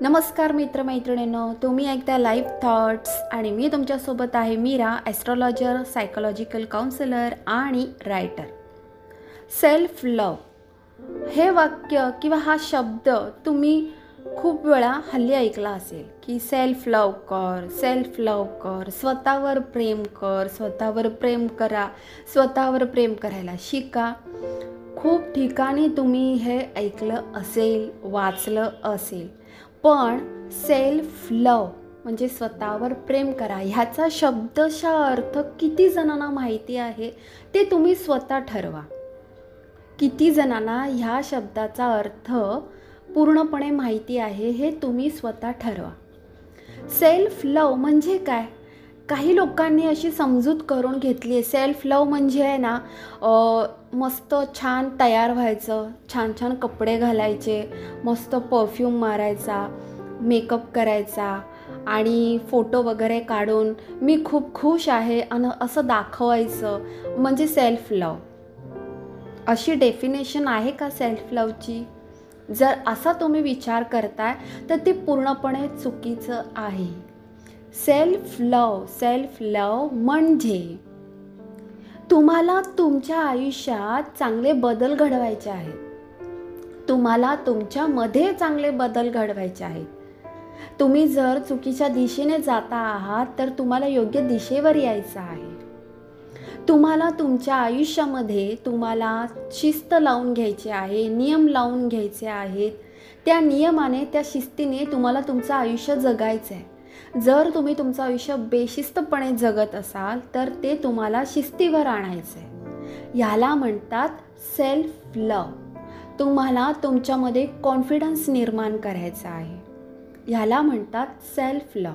नमस्कार मित्रमैत्रिणींनो तुम्ही ऐकता लाईव्ह थॉट्स आणि मी तुमच्यासोबत आहे मीरा ॲस्ट्रॉलॉजर सायकोलॉजिकल काउन्सिलर आणि रायटर सेल्फ लव हे वाक्य किंवा हा शब्द तुम्ही खूप वेळा हल्ली ऐकला असेल की सेल्फ लव कर सेल्फ लव कर स्वतःवर प्रेम कर स्वतःवर प्रेम करा स्वतःवर प्रेम करायला शिका. ठिकाणी तुम्ही हे ऐकलं असेल वाचलं असेल. पण सेल्फ लव म्हणजे स्वतःवर प्रेम करा ह्याचा शब्दशा अर्थ किती जणांना माहिती आहे ते तुम्ही स्वतः ठरवा. किती जणांना ह्या शब्दाचा अर्थ पूर्णपणे माहिती आहे हे तुम्ही स्वतः ठरवा. सेल्फ लव म्हणजे काय? काही लोकांनी अशी समजूत करून घेतली आहे. सेल्फ लव म्हणजे आहे ना मस्त छान तयार व्हायचं छान छान कपडे घालायचे मस्त परफ्यूम मारायचा मेकअप करायचा आणि फोटो वगैरे काढून मी खूप खुश आहे आणि असं दाखवायचं म्हणजे सेल्फ लव अशी डेफिनेशन आहे का सेल्फ लवची जर असा तुम्ही विचार करताय तर ते पूर्णपणे चुकीचं आहे. सेल्फ लव सेल्फ लव म्हणजे तुम्हाला तुमच्या आयुष्यात चांगले बदल घडवायचे आहेत. तुम्हाला तुमच्यामध्ये चांगले बदल घडवायचे आहेत. तुम्ही जर चुकीच्या दिशेने जाता आहात तर तुम्हाला योग्य दिशेवर यायचं आहे. तुम्हाला तुमच्या आयुष्यामध्ये तुम्हाला शिस्त लावून घ्यायची आहे नियम लावून घ्यायचे आहेत. त्या नियमाने त्या शिस्तीने तुम्हाला तुमचं आयुष्य जगायचं आहे जर तुम्ही तुमचं आयुष्य बेशिस्तपणे जगत असाल तर ते तुम्हाला शिस्तीवर आणायचं आहे ह्याला म्हणतात सेल्फ लव तुम्हाला तुमच्यामध्ये कॉन्फिडन्स निर्माण करायचा आहे. ह्याला म्हणतात सेल्फ लव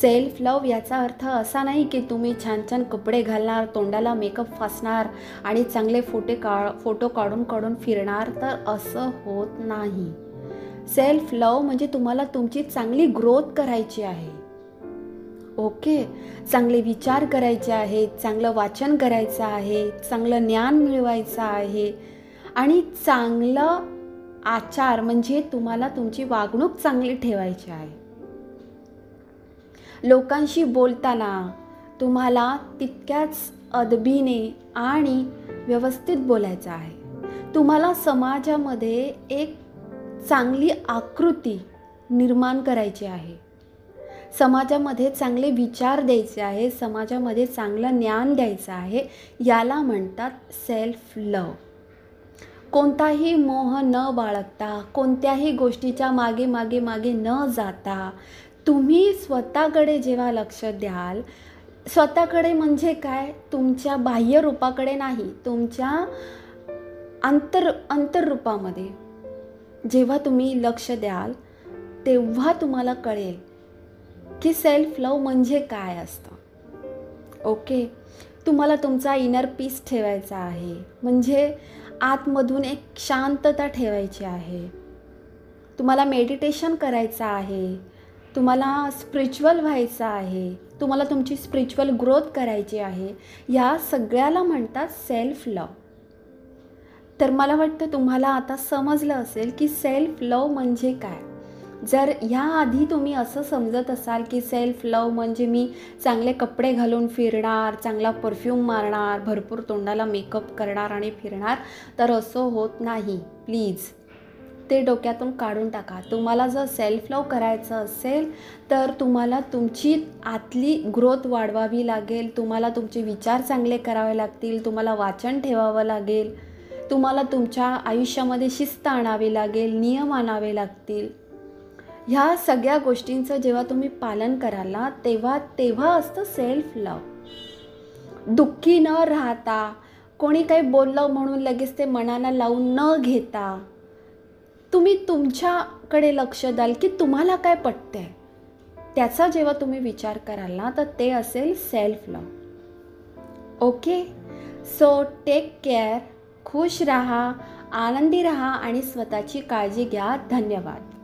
सेल्फ लव याचा अर्थ असा नाही की तुम्ही छान छान कपडे घालणार तोंडाला मेकअप फासणार आणि चांगले फोटे का फोटो काढून काढून फिरणार तर असं होत नाही. सेल्फ लव म्हणजे तुम्हाला तुमची चांगली ग्रोथ करायची आहे. ओके चांगले विचार करायचे आहेत चांगलं वाचन करायचं आहे चांगलं ज्ञान मिळवायचं आहे. आणि चांगलं आचार म्हणजे तुम्हाला तुमची वागणूक चांगली ठेवायची आहे. लोकांशी बोलताना तुम्हाला तितक्याच अदबीने आणि व्यवस्थित बोलायचं आहे. तुम्हाला समाजामध्ये एक चांगली आकृती निर्माण करायची आहे. समाजामध्ये चांगले विचार द्यायचे आहे समाजामध्ये चांगलं ज्ञान द्यायचं आहे याला म्हणतात सेल्फ लव कोणताही मोह न बाळगता कोणत्याही गोष्टीच्या मागे मागे मागे न जाता तुम्ही स्वतःकडे जेव्हा लक्ष द्याल स्वतःकडे म्हणजे काय? तुमच्या बाह्य रूपाकडे नाही तुमच्या अंतर अंतररूपामध्ये. जेव्हा तुम्ही लक्ष द्याल तेव्हा तुम्हाला कळेल की सेल्फ लव म्हणजे काय असतं. ओके? तुम्हाला तुमचा इनर पीस ठेवायचा आहे. म्हणजे आतमधून एक शांतता ठेवायची आहे. तुम्हाला मेडिटेशन करायचं आहे. तुम्हाला स्पिरिच्युअल व्हायचं आहे. तुम्हाला तुमची स्पिरिच्युअल ग्रोथ करायची आहे. ह्या सगळ्याला म्हणतात सेल्फ लव तर मला वाटतं तुम्हाला आता समजलं असेल की सेल्फ लव म्हणजे काय. जर ह्याआधी तुम्ही असं समजत असाल की सेल्फ लव म्हणजे मी चांगले कपडे घालून फिरणार चांगला परफ्यूम मारणार भरपूर तोंडाला मेकअप करणार आणि फिरणार तर असं होत नाही. प्लीज ते डोक्यातून काढून टाका. तुम्हाला जर सेल्फ लव करायचं असेल तर तुम्हाला तुमची आतली ग्रोथ वाढवावी लागेल. तुम्हाला तुमचे विचार चांगले करावे लागतील. तुम्हाला वाचन ठेवावं लागेल. तुम्हाला तुमच्या आयुष्यामध्ये शिस्त आणावी लागेल नियम आणावे लागतील. ह्या सगळ्या गोष्टींचं जेव्हा तुम्ही पालन कराल ना तेव्हा तेव्हा असतं सेल्फ लव दुःखी न राहता कोणी काही बोललं म्हणून लगेच ते मनाला लावून न घेता तुम्ही तुमच्याकडे लक्ष द्याल की तुम्हाला काय पटते त्याचा जेव्हा तुम्ही विचार कराल ना तर ते असेल self love okay so take care खुश राहा आनंदी राहा आणि स्वतःची काळजी घ्या. धन्यवाद.